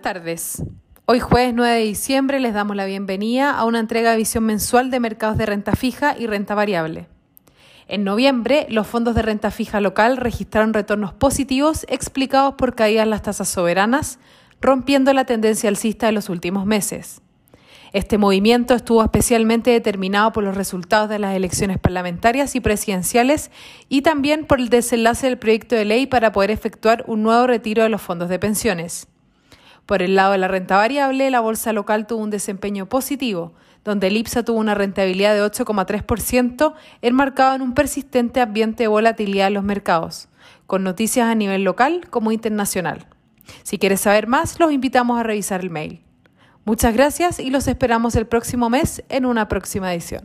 tardes. Hoy jueves 9 de diciembre les damos la bienvenida a una entrega de visión mensual de mercados de renta fija y renta variable. En noviembre, los fondos de renta fija local registraron retornos positivos explicados por caídas en las tasas soberanas, rompiendo la tendencia alcista de los últimos meses. Este movimiento estuvo especialmente determinado por los resultados de las elecciones parlamentarias y presidenciales y también por el desenlace del proyecto de ley para poder efectuar un nuevo retiro de los fondos de pensiones. Por el lado de la renta variable, la bolsa local tuvo un desempeño positivo, donde el IPSA tuvo una rentabilidad de 8,3%, enmarcado en un persistente ambiente de volatilidad en los mercados, con noticias a nivel local como internacional. Si quieres saber más, los invitamos a revisar el mail. Muchas gracias y los esperamos el próximo mes en una próxima edición.